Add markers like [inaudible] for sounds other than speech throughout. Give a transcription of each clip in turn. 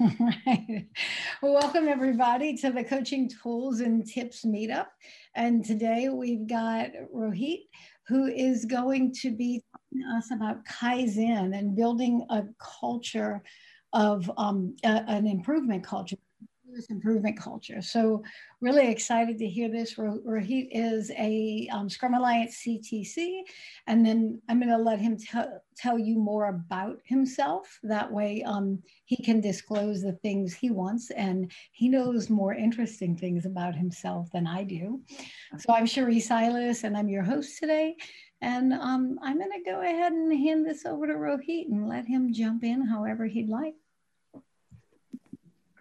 [laughs] right. Well, welcome everybody to the Coaching Tools and Tips Meetup. And today we've got Rohit, who is going to be talking to us about Kaizen and building a culture of um, a, an improvement culture improvement culture. So really excited to hear this. Rohit is a um, Scrum Alliance CTC, and then I'm going to let him tell you more about himself. That way um, he can disclose the things he wants, and he knows more interesting things about himself than I do. So I'm Cherie Silas, and I'm your host today. And um, I'm going to go ahead and hand this over to Rohit and let him jump in however he'd like.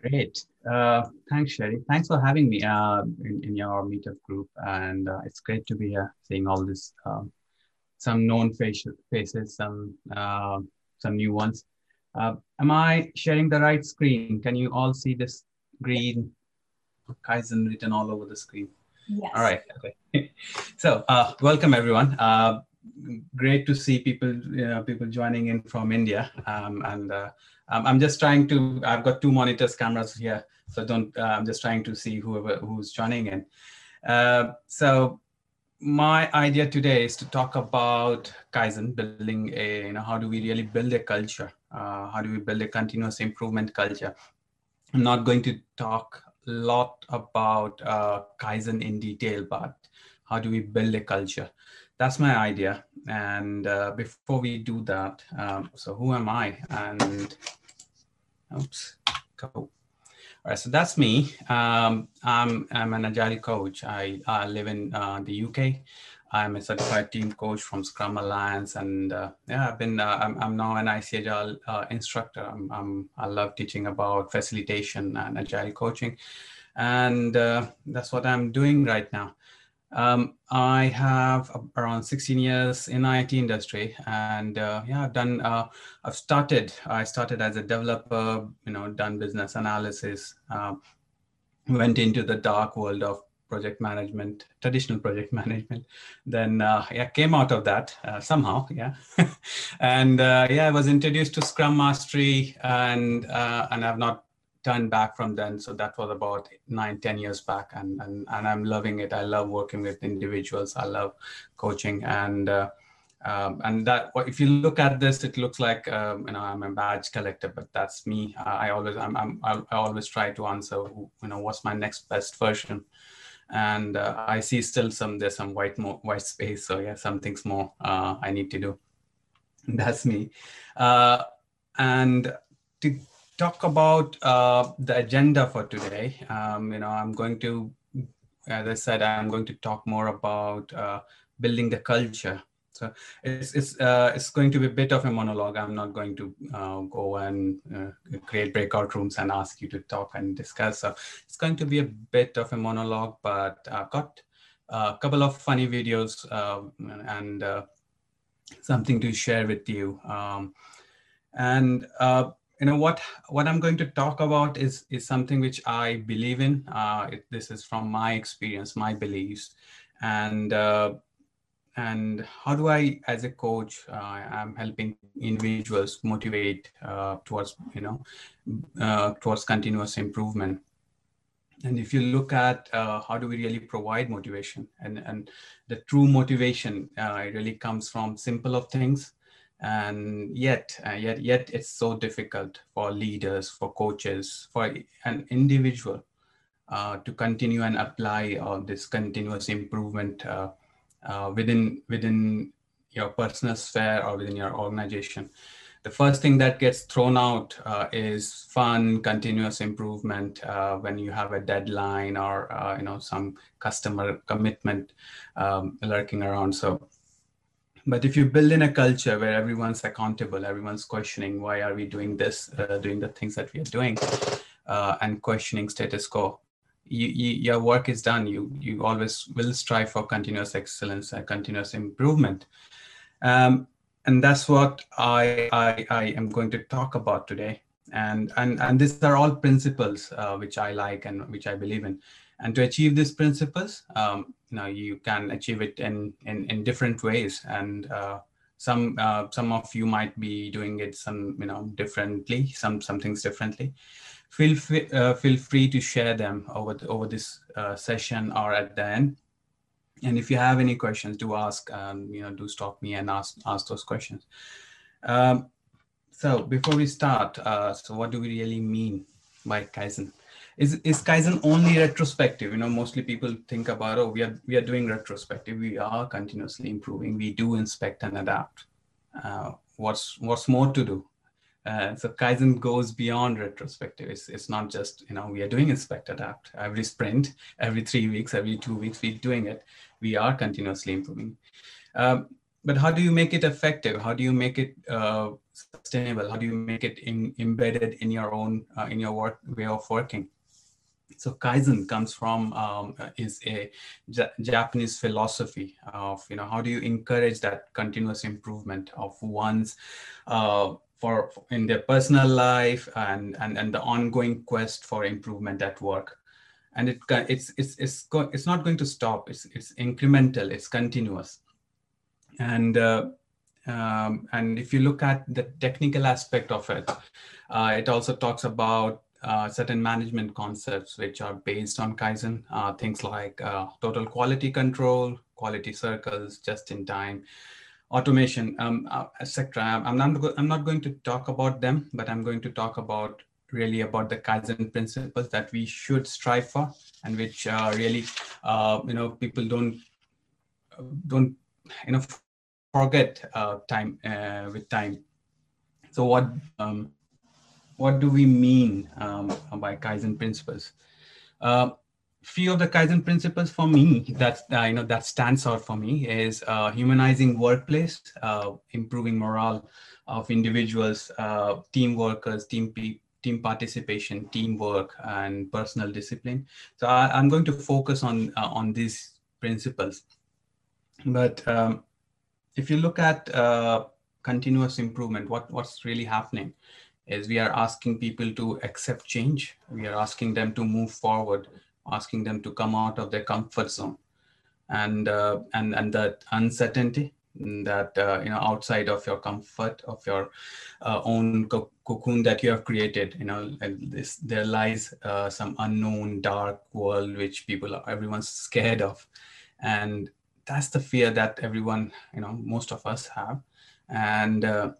Great. Uh, thanks, Cherie. Thanks for having me uh, in, in your meetup group. And uh, it's great to be here seeing all this, um, some known facial faces, some, uh, some new ones. Uh, am I sharing the right screen? Can you all see this green Kaizen written all over the screen? Yes. All right. Okay. [laughs] so uh, welcome everyone. Great to see people, you know, people joining in from India. Um, and um, I'm just trying to, I've got two monitors cameras here. So don't, uh, I'm just trying to see whoever who's joining in. Uh, so my idea today is to talk about Kaizen, building a, you know, how do we really build a culture? Uh, how do we build a continuous improvement culture? I'm not going to talk a lot about uh, Kaizen in detail, but how do we build a culture? That's my idea. And uh, before we do that, um, so who am I? And oops, go. All right, so that's me. Um, I'm, I'm an agile coach. I, I live in uh, the UK. I'm a certified team coach from Scrum Alliance, and uh, yeah, I've been. Uh, I'm, I'm, now an IC Agile uh, instructor. I'm, I'm, i love teaching about facilitation and agile coaching, and uh, that's what I'm doing right now. Um, I have around 16 years in IT industry, and uh, yeah, I've done. Uh, I've started. I started as a developer. You know, done business analysis. Uh, went into the dark world of project management, traditional project [laughs] management. Then uh, yeah, came out of that uh, somehow. Yeah, [laughs] and uh, yeah, I was introduced to Scrum Mastery, and and I've not turned back from then. So that was about nine, ten years back, and and and I'm loving it. I love working with individuals. I love coaching, and uh, um, and that if you look at this, it looks like um, you know I'm a badge collector, but that's me. I always I'm, I'm I always try to answer you know what's my next best version. And uh, I see still some there's some white more white space. So yeah, some things more uh, I need to do. [laughs] That's me. Uh, and to talk about uh, the agenda for today. Um, you know, I'm going to, as I said, I'm going to talk more about uh, building the culture. So it's it's uh, it's going to be a bit of a monologue. I'm not going to uh, go and uh, create breakout rooms and ask you to talk and discuss. So it's going to be a bit of a monologue, but I've got a couple of funny videos uh, and something to share with you. Um, and you know what what i'm going to talk about is is something which i believe in. Uh, it, this is from my experience my beliefs. And uh, and how do i as a coach uh, i'm helping individuals motivate uh, towards you know uh, towards continuous improvement. And if you look at uh, how do we really provide motivation? And and the true motivation really comes from simple of things and yet uh, yet yet it's so difficult for leaders for coaches for an individual uh, to continue and apply uh, this continuous improvement uh, uh, within within your personal sphere or within your organization. The first thing that gets thrown out uh, is fun continuous improvement when you have a deadline or you know some customer commitment um, lurking around. So but if you build in a culture where everyone's accountable, everyone's questioning why are we doing this, uh, doing the things that we are doing, uh, and questioning status quo, you, you, your work is done. You you always will strive for continuous excellence and continuous improvement, um, and that's what I, I I am going to talk about today. And and and these are all principles uh, which I like and which I believe in. And to achieve these principles, um, you know, you can achieve it in, in, in different ways. And uh, some uh, some of you might be doing it some you know differently some some things differently. Feel free, uh, feel free to share them over the, over this uh, session or at the end. And if you have any questions do ask um, you know do stop me and ask ask those questions. Um, so before we start uh, so what do we really mean by kaizen is is kaizen only retrospective? You know mostly people think about oh we are we are doing retrospective. We are continuously improving. We do inspect and adapt. Uh, what's what's more to do? Uh, so kaizen goes beyond retrospective. It's, it's not just you know we are doing inspect adapt. Every sprint every three weeks every two weeks we're doing it. We are continuously improving. Um, but how do you make it effective? How do you make it uh, sustainable? How do you make it in, embedded in your own uh, in your work way of working so kaizen comes from um, is a J- Japanese philosophy of you know how do you encourage that continuous improvement of one's uh, for in their personal life and, and and the ongoing quest for improvement at work? And it it's it's it's go, it's not going to stop. It's it's incremental. It's continuous. And uh, um, and if you look at the technical aspect of it uh, it also talks about uh, certain management concepts which are based on Kaizen, uh, things like uh, total quality control, quality circles, just in time, automation, um, uh, etc. I'm not, I'm not going to talk about them, but I'm going to talk about really about the Kaizen principles that we should strive for and which uh, really, you know, people don't, don't, you know, forget time with time. So what, um, what do we mean um, by Kaizen principles? Uh, few of the Kaizen principles for me that uh, you know that stands out for me is uh, humanizing workplace, uh, improving morale of individuals, uh, team workers, team team participation, teamwork, and personal discipline. So I, am going to focus on uh, on these principles. But um, if you look at continuous improvement, what what's really happening? Is we are asking people to accept change. We are asking them to move forward, asking them to come out of their comfort zone, and uh, and and that uncertainty that uh, you know outside of your comfort of your uh, own co- cocoon that you have created you know this there lies uh, some unknown dark world which people are, everyone's scared of. And that's the fear that everyone you know most of us have. And uh,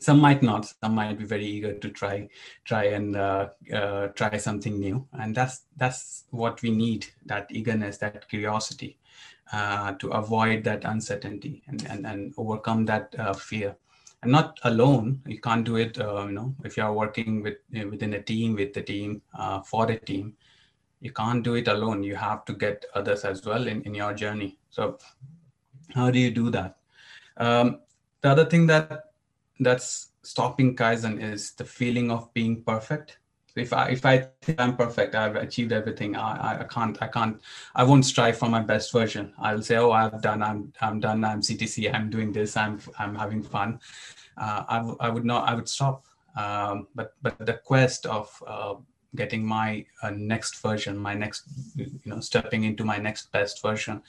some might not. Some might be very eager to try try and uh, uh, try something new. And that's that's what we need that eagerness that curiosity uh, to avoid that uncertainty and and, and overcome that uh, fear. And not alone. You can't do it uh, you know if you're working with you know, within a team with the team uh, for a team you can't do it alone. You have to get others as well in, in your journey. So how do you do that? Um, the other thing that that's stopping kaizen is the feeling of being perfect. If i if i think i'm perfect i've achieved everything. I i can't i can't i won't strive for my best version. I'll say oh i've done i'm i'm done. I'm ctc i'm doing this. I'm i'm having fun. Uh, I, w- I would not i would stop. Um, but but the quest of uh, getting my uh, next version my next you know stepping into my next best version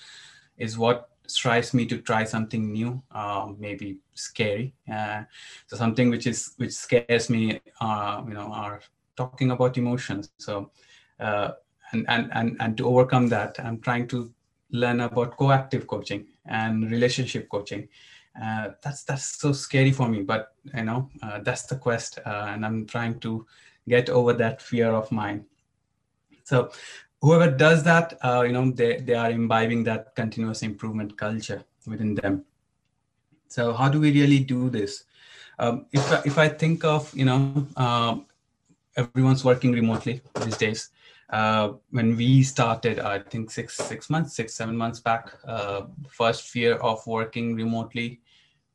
is what strives me to try something new, uh, maybe scary. Uh, so something which is which scares me, uh, you know, are talking about emotions. So uh, and and and and to overcome that, I'm trying to learn about coactive coaching and relationship coaching. Uh, that's that's so scary for me, but you know uh, that's the quest, and I'm trying to get over that fear of mine. So whoever does that, uh, you know, they, they are imbibing that continuous improvement culture within them. So how do we really do this? Um, if, I, if I think of, you know, um, everyone's working remotely these days. Uh, when we started, I think six six months, six seven months back, uh, first fear of working remotely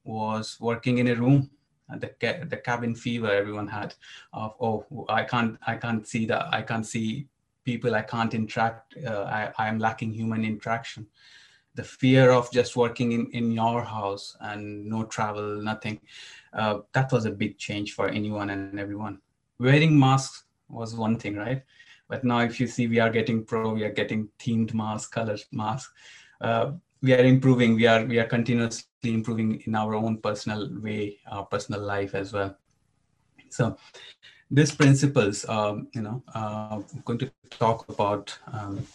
was working in a room. The ca- the cabin fever everyone had of oh I can't I can't see that I can't see people i can't interact uh, I, i'm lacking human interaction. The fear of just working in, in your house and no travel nothing uh, that was a big change for anyone and everyone. Wearing masks was one thing right? But now if you see we are getting pro we are getting themed masks colored masks uh, we are improving. We are we are continuously improving in our own personal way, our personal life as well. So these principles, um, you know, uh, I'm going to talk about um,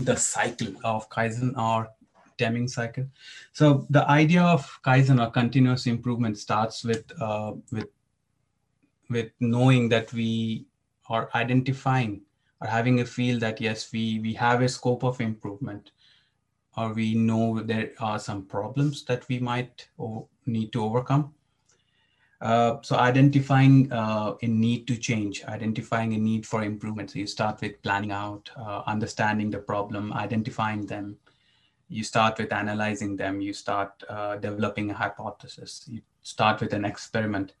the cycle of Kaizen or Deming cycle. So the idea of Kaizen or continuous improvement starts with uh, with with knowing that we are identifying or having a feel that yes, we we have a scope of improvement, or we know there are some problems that we might need to overcome. Uh, so identifying uh, a need to change, identifying a need for improvement. So you start with planning out, uh, understanding the problem, identifying them, you start with analyzing them. You start uh, developing a hypothesis. You start with an experiment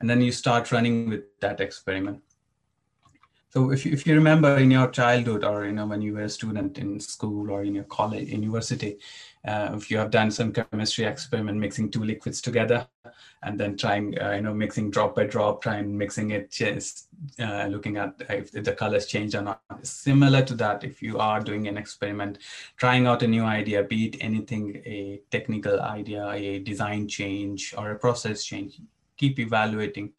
and then you start running with that experiment. So if you, if you remember in your childhood or you know when you were a student in school or in your college university uh, if you have done some chemistry experiment mixing two liquids together and then trying uh, you know mixing drop by drop trying mixing it just uh, looking at if the colors change or not. Similar to that if you are doing an experiment trying out a new idea be it anything a technical idea a design change or a process change keep evaluating.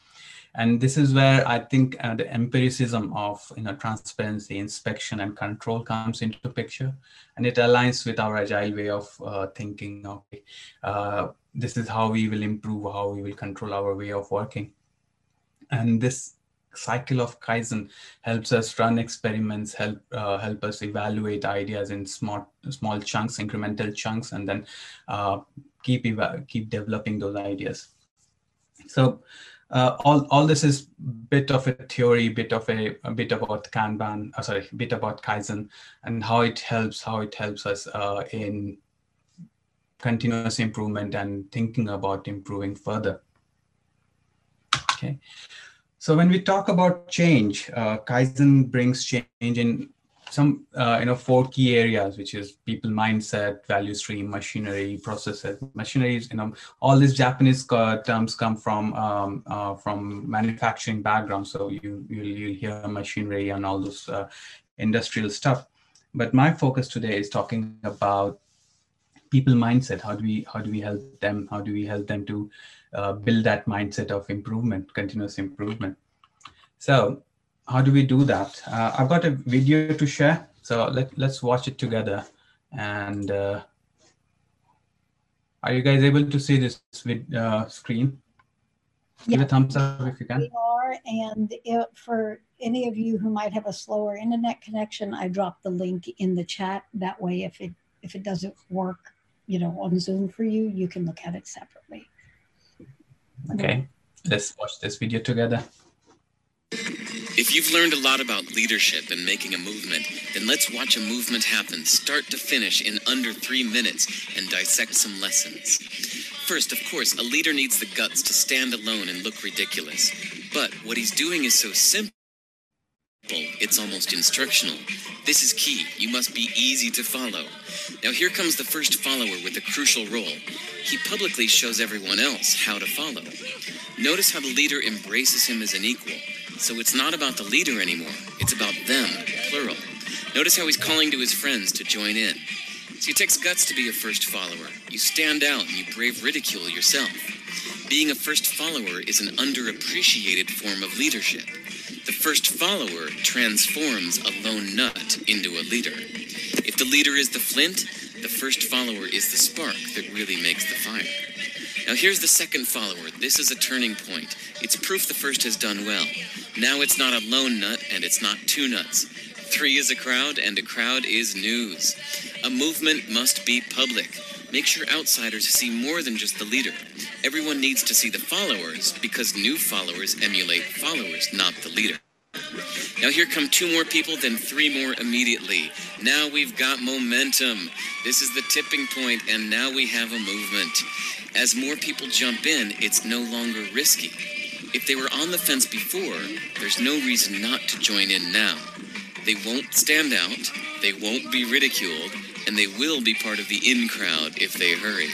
And this is where I think uh, the empiricism of you know transparency, inspection, and control comes into picture, and it aligns with our agile way of uh, thinking. Okay, uh, this is how we will improve, how we will control our way of working, and this cycle of kaizen helps us run experiments help uh, help us evaluate ideas in small small chunks incremental chunks and then uh, keep keep developing those ideas so uh, all, all this is bit of a theory, bit of a, a bit about Kanban, uh, sorry, bit about Kaizen and how it helps, how it helps us uh, in continuous improvement and thinking about improving further. Okay. So when we talk about change, uh, Kaizen brings change in some uh, you know four key areas which is people mindset value stream machinery processes. Machineries you know all these japanese terms come from um, uh, from manufacturing background. So you you'll, you'll hear machinery and all those uh, industrial stuff. But my focus today is talking about people mindset. How do we how do we help them? How do we help them to uh, build that mindset of improvement continuous improvement? So how do we do that? Uh, I've got a video to share, so let, let's watch it together. And uh, are you guys able to see this uh, screen? Yeah. Give a thumbs up if you can. We are, and if, for any of you who might have a slower internet connection, I dropped the link in the chat. That way, if it if it doesn't work, you know, on Zoom for you, you can look at it separately. Okay, let's watch this video together. If you've learned a lot about leadership and making a movement, then let's watch a movement happen start to finish in under three minutes and dissect some lessons. First, of course, a leader needs the guts to stand alone and look ridiculous. But what he's doing is so simple, it's almost instructional. This is key. You must be easy to follow. Now, here comes the first follower with a crucial role. He publicly shows everyone else how to follow. Notice how the leader embraces him as an equal so it's not about the leader anymore, it's about them, plural. Notice how he's calling to his friends to join in. See, it takes guts to be a first follower. You stand out and you brave ridicule yourself. Being a first follower is an underappreciated form of leadership. The first follower transforms a lone nut into a leader. If the leader is the flint, the first follower is the spark that really makes the fire. Now, here's the second follower. This is a turning point. It's proof the first has done well. Now it's not a lone nut and it's not two nuts. Three is a crowd and a crowd is news. A movement must be public. Make sure outsiders see more than just the leader. Everyone needs to see the followers because new followers emulate followers, not the leader. Now here come two more people, then three more immediately. Now we've got momentum. This is the tipping point, and now we have a movement. As more people jump in, it's no longer risky. If they were on the fence before, there's no reason not to join in now. They won't stand out, they won't be ridiculed, and they will be part of the in crowd if they hurry.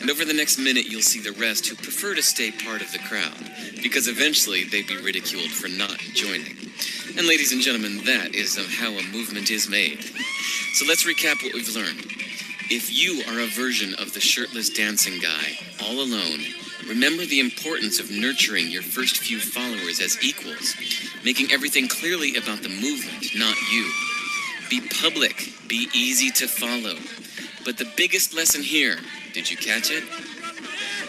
And over the next minute, you'll see the rest who prefer to stay part of the crowd, because eventually they'd be ridiculed for not joining. And ladies and gentlemen, that is how a movement is made. So let's recap what we've learned. If you are a version of the shirtless dancing guy, all alone, remember the importance of nurturing your first few followers as equals, making everything clearly about the movement, not you. Be public, be easy to follow. But the biggest lesson here, did you catch it?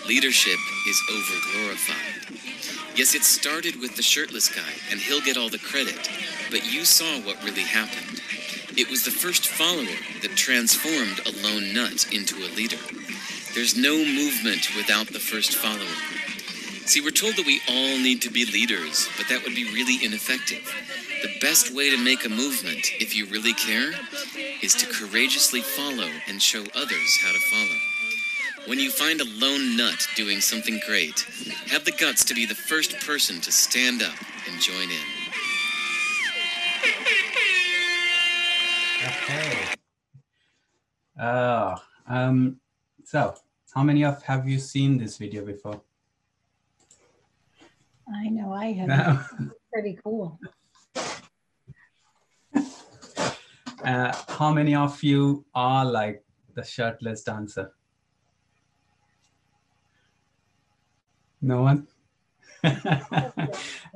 Leadership is overglorified. Yes, it started with the shirtless guy, and he'll get all the credit, but you saw what really happened. It was the first follower that transformed a lone nut into a leader. There's no movement without the first follower. See, we're told that we all need to be leaders, but that would be really ineffective. The best way to make a movement, if you really care, is to courageously follow and show others how to follow. When you find a lone nut doing something great, have the guts to be the first person to stand up and join in. Okay. Oh, um, so how many of have you seen this video before? I know I have. Pretty cool. [laughs] Uh, how many of you are like the shirtless dancer? No one? [laughs]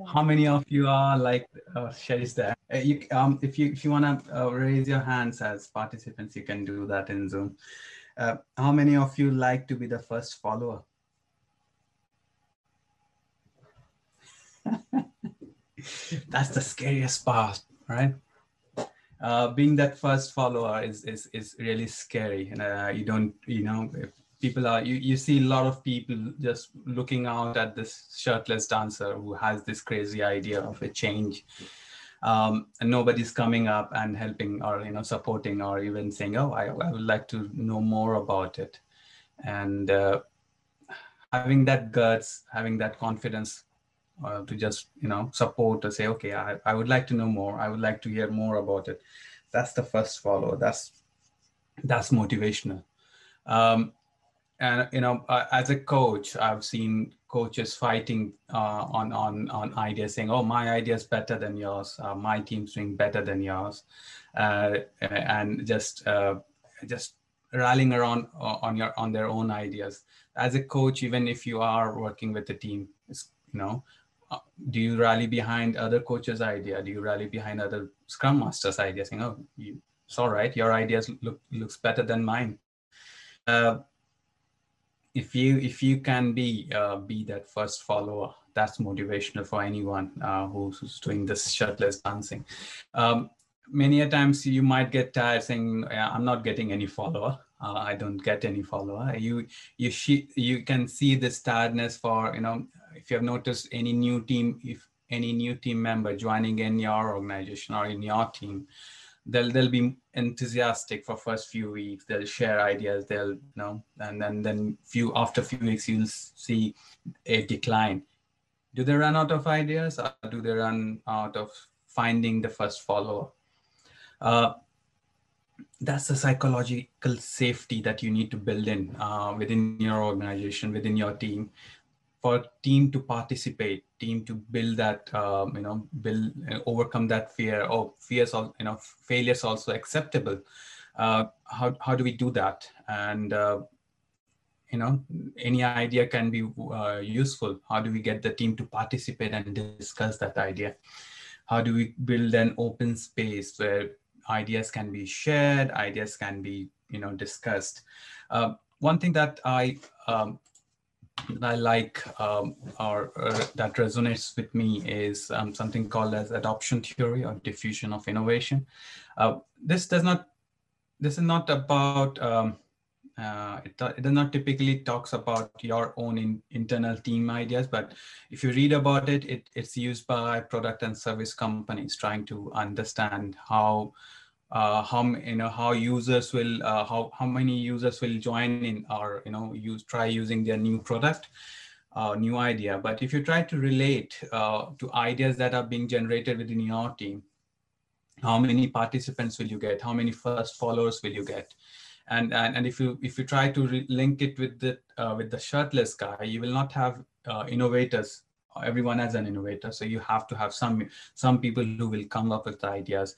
how many of you are like uh, Cherie's there? Uh, you, um, if you if you wanna uh, raise your hands as participants, you can do that in Zoom. Uh, how many of you like to be the first follower? [laughs] That's the scariest part, right? Uh, being that first follower is is is really scary, and uh, you don't, you know, people are you, you see a lot of people just looking out at this shirtless dancer who has this crazy idea of a change um, and nobody's coming up and helping or you know supporting or even saying oh i, I would like to know more about it. And uh, having that guts having that confidence uh, to just you know support to say okay I, I would like to know more. I would like to hear more about it. That's the first follow. That's that's motivational. Um, and you know uh, as a coach i've seen coaches fighting uh, on on on ideas saying oh my idea is better than yours. Uh, my team's doing better than yours. Uh, and just uh, just rallying around uh, on your on their own ideas. As a coach even if you are working with a team you know do you rally behind other coaches idea? Do you rally behind other scrum masters idea saying oh you, it's all right. Your ideas look looks better than mine if you if you can be uh, be that first follower that's motivational for anyone uh, who's, who's, doing this shirtless dancing. Um, many a times you might get tired saying i'm not getting any follower. Uh, i don't get any follower. You you you can see this tiredness for you know if you have noticed any new team if any new team member joining in your organization or in your team they'll they'll be enthusiastic for first few weeks. They'll share ideas. They'll you know and then then few after few weeks you'll see a decline. Do they run out of ideas or do they run out of finding the first follower? Uh, that's the psychological safety that you need to build in uh, within your organization within your team for team to participate team to build that um, you know build uh, overcome that fear or fears of you know failures also acceptable. Uh, how, how do we do that? And uh, you know any idea can be uh, useful. How do we get the team to participate and discuss that idea? How do we build an open space where ideas can be shared ideas can be you know discussed? Uh, one thing that i um, I like um, or uh, that resonates with me is um, something called as adoption theory or diffusion of innovation. Uh, this does not, this is not about, um, uh, it, it, does not typically talks about your own in, internal team ideas, but if you read about it, it, it's used by product and service companies trying to understand how uh, how you know how users will uh, how how many users will join in or you know use try using their new product uh, new idea. But if you try to relate uh, to ideas that are being generated within your team how many participants will you get? How many first followers will you get? And and, and if you if you try to link it with the uh, with the shirtless guy you will not have uh, innovators everyone as an innovator. So you have to have some some people who will come up with the ideas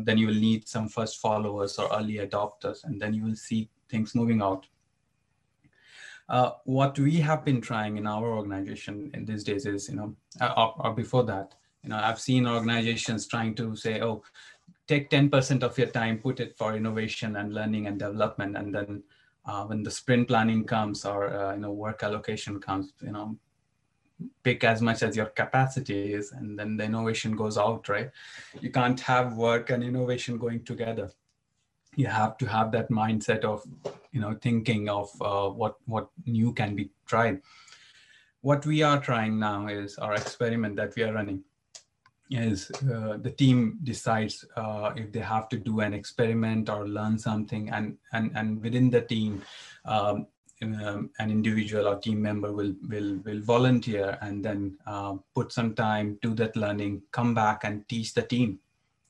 then you will need some first followers or early adopters and then you will see things moving out. Uh, what we have been trying in our organization in these days is, you know, uh, or, or before that, you know, I've seen organizations trying to say, oh, take 10% of your time, put it for innovation and learning and development. And then uh, when the sprint planning comes or, uh, you know, work allocation comes, you know, pick as much as your capacity is and then the innovation goes out right? You can't have work and innovation going together. You have to have that mindset of you know thinking of uh, what what new can be tried. What we are trying now is our experiment that we are running is uh, the team decides uh, if they have to do an experiment or learn something and and and within the team um, um, an individual or team member will will will volunteer and then uh, put some time do that learning come back and teach the team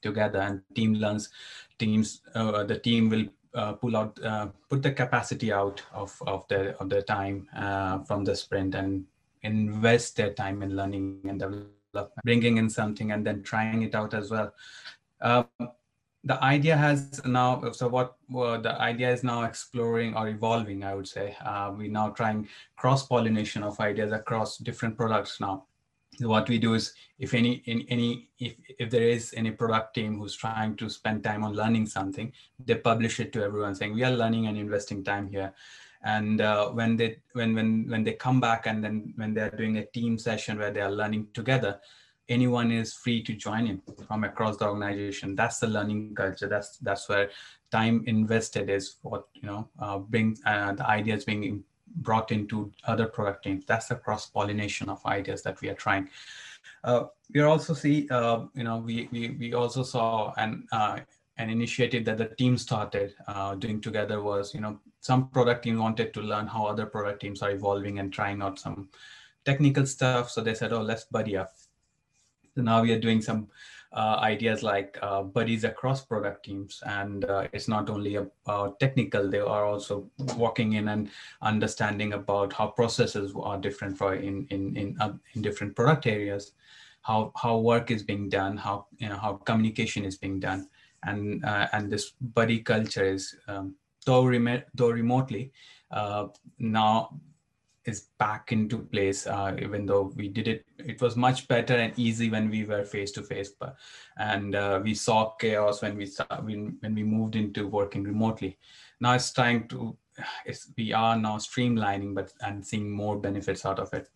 together. And team learns teams uh, the team will uh, pull out uh, put the capacity out of of the of the time uh, from the sprint and invest their time in learning and development bringing in something and then trying it out as well. Um, the idea has now so what well, the idea is now exploring or evolving i would say. Uh, we're now trying cross pollination of ideas across different products now. What we do is if any in any if, if there is any product team who's trying to spend time on learning something they publish it to everyone saying we are learning and investing time here. And uh, when they when when when they come back and then when they're doing a team session where they are learning together anyone is free to join in from across the organization. That's the learning culture. That's that's where time invested is what you know uh, brings uh, the ideas being brought into other product teams. That's the cross pollination of ideas that we are trying. Uh, we also see uh, you know we, we we also saw an uh, an initiative that the team started uh, doing together was you know some product team wanted to learn how other product teams are evolving and trying out some technical stuff. So they said oh let's buddy up now we are doing some uh, ideas like uh, buddies across product teams. And uh, it's not only about technical, they are also walking in and understanding about how processes are different for in, in, in, uh, in different product areas, how, how work is being done, how, you know, how communication is being done. And, uh, and this buddy culture is, um, though, rem- though remotely, uh, now is back into place uh, even though we did it it was much better and easy when we were face to face but and uh, we saw chaos when we saw, when, when we moved into working remotely. Now it's trying to it's we are now streamlining but and seeing more benefits out of it.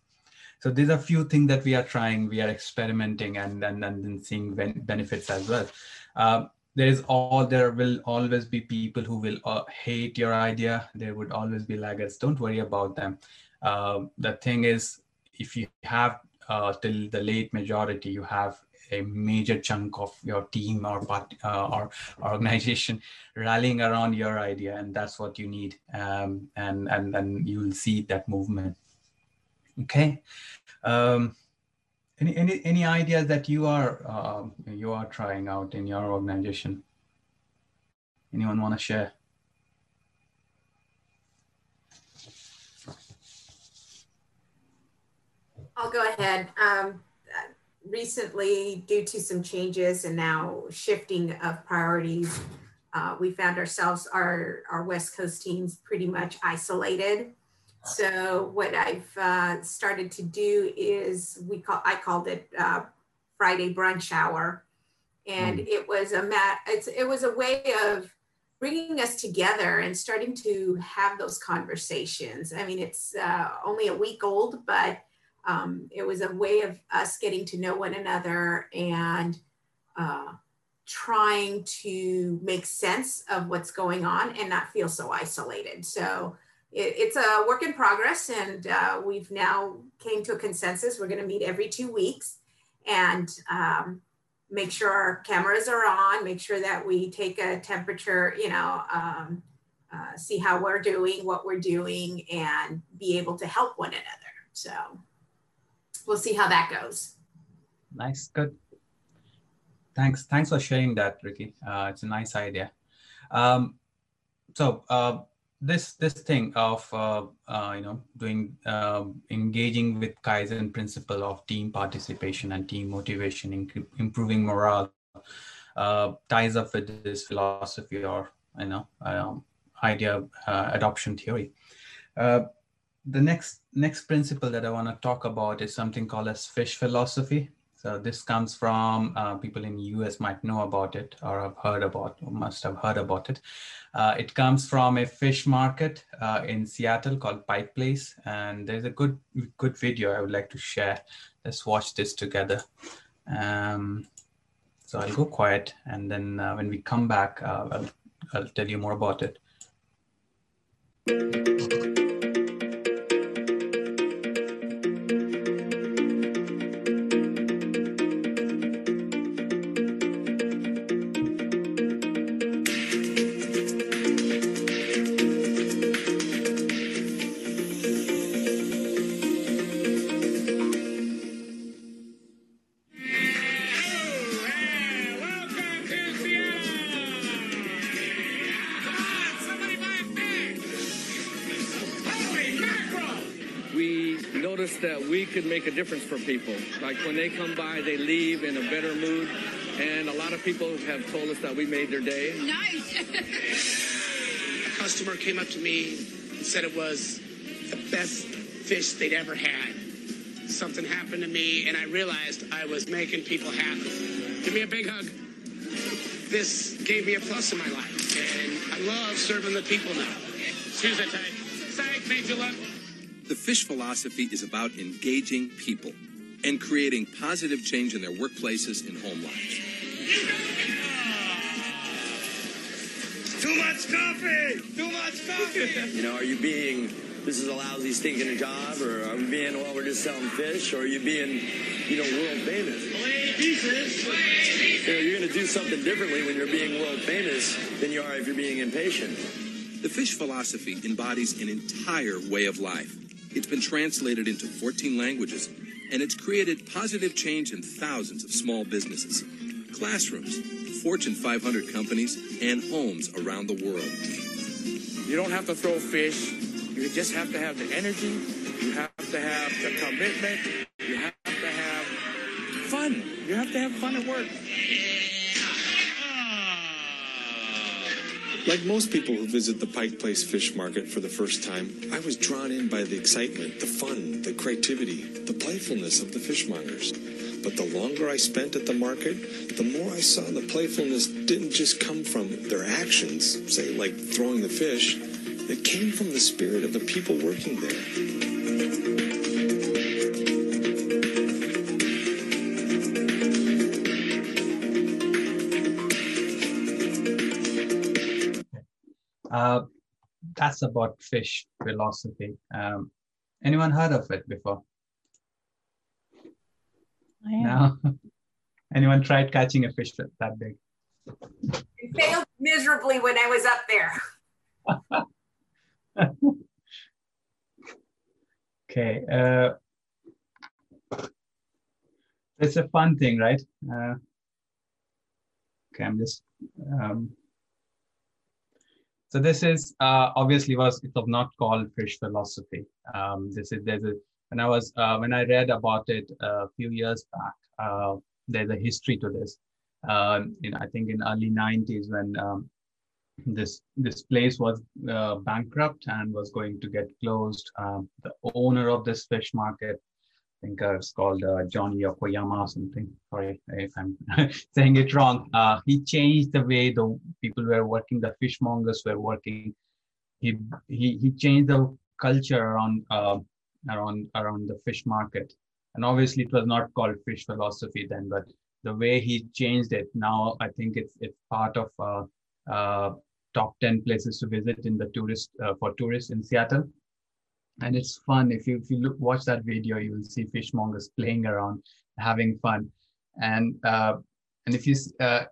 So there's a few things that we are trying we are experimenting and and, and then seeing ben- benefits as well. Uh, there is all there will always be people who will uh, hate your idea. There would always be laggards. Don't worry about them uh, the thing is, if you have uh, till the late majority, you have a major chunk of your team or part, uh, or organization [laughs] rallying around your idea, and that's what you need. Um, and and and you'll see that movement. Okay. Um, any any any ideas that you are uh, you are trying out in your organization? Anyone want to share? I'll go ahead. Um, recently, due to some changes and now shifting of priorities, uh, we found ourselves, our, our West Coast teams pretty much isolated. So what I've uh, started to do is we call, I called it uh, Friday brunch hour. And mm. it was a mat, it's, it was a way of bringing us together and starting to have those conversations. I mean, it's uh, only a week old, but um, it was a way of us getting to know one another and uh, trying to make sense of what's going on and not feel so isolated. So it, it's a work in progress, and uh, we've now came to a consensus. We're going to meet every two weeks and um, make sure our cameras are on. Make sure that we take a temperature. You know. Um, uh, see how we're doing, what we're doing, and be able to help one another. So we'll see how that goes. Nice, good. Thanks, thanks for sharing that, Ricky. Uh, it's a nice idea. Um, so uh, this this thing of uh, uh you know doing um, engaging with Kaizen principle of team participation and team motivation, improving morale, uh, ties up with this philosophy or you know um, idea uh, adoption theory. Uh, the next next principle that I want to talk about is something called as fish philosophy. So this comes from uh, people in US might know about it or have heard about or must have heard about it. Uh, it comes from a fish market uh, in Seattle called Pike Place, and there's a good good video I would like to share. Let's watch this together. Um, so I'll go quiet, and then uh, when we come back, uh, I'll, I'll tell you more about it. A difference for people. Like when they come by, they leave in a better mood. And a lot of people have told us that we made their day. Nice. a customer came up to me and said it was the best fish they'd ever had. Something happened to me, and I realized I was making people happy. Give me a big hug. This gave me a plus in my life, and I love serving the people now. Excuse me, tight. Psych, made you look. The fish philosophy is about engaging people and creating positive change in their workplaces and home lives. Too much coffee! Too much coffee! [laughs] you know, are you being, this is a lousy, stinking job, or are we being, well, we're just selling fish, or are you being, you know, world famous? pieces! You know, you're going to do something differently when you're being world famous than you are if you're being impatient. The fish philosophy embodies an entire way of life it's been translated into 14 languages, and it's created positive change in thousands of small businesses, classrooms, Fortune 500 companies, and homes around the world. You don't have to throw fish. You just have to have the energy. You have to have the commitment. You have to have fun. You have to have fun at work. Like most people who visit the Pike Place Fish Market for the first time, I was drawn in by the excitement, the fun, the creativity, the playfulness of the fishmongers. But the longer I spent at the market, the more I saw the playfulness didn't just come from their actions, say like throwing the fish, it came from the spirit of the people working there. Uh, that's about fish philosophy. Um, anyone heard of it before? No. [laughs] anyone tried catching a fish that big? It failed miserably when I was up there. [laughs] okay. Uh, it's a fun thing, right? Uh, okay, I'm just um, so this is uh, obviously was it was not called fish philosophy. Um, this is there's a when I was uh, when I read about it a few years back. Uh, there's a history to this. Um, in, I think in early 90s when um, this this place was uh, bankrupt and was going to get closed. Um, the owner of this fish market I think uh, it's called uh, John Yokoyama or something. Sorry if I'm [laughs] saying it wrong. Uh, he changed the way the people were working, the fishmongers were working. He he he changed the culture around uh, around around the fish market. And obviously, it was not called fish philosophy then, but the way he changed it now, I think it's it's part of uh, top ten places to visit in the tourist for tourists in Seattle and it's fun. If you if you look watch that video you will see fishmongers playing around having fun. And uh, and if you uh,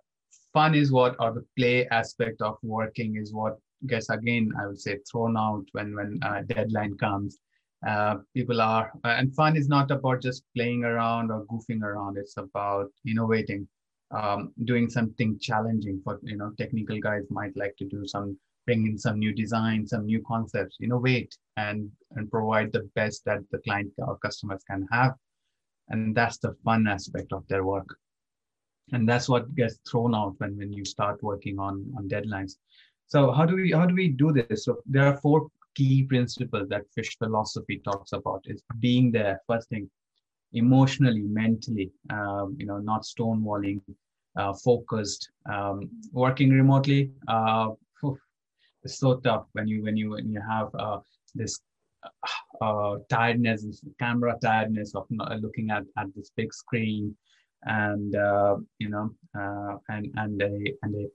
fun is what or the play aspect of working is what gets again i would say thrown out when when uh, deadline comes. Uh, people are uh, and fun is not about just playing around or goofing around. It's about innovating um, doing something challenging for you know technical guys might like to do some bring in some new designs, some new concepts, innovate and, and provide the best that the client or customers can have. And that's the fun aspect of their work. And that's what gets thrown out when, when you start working on, on deadlines. so how do we how do we do this? So there are four key principles that fish philosophy talks about is being there first thing emotionally mentally um, you know not stonewalling uh, focused um, working remotely uh, it's so tough when you when you when you have uh, this uh, tiredness camera tiredness of looking at, at this big screen and uh, you know uh, and and a and a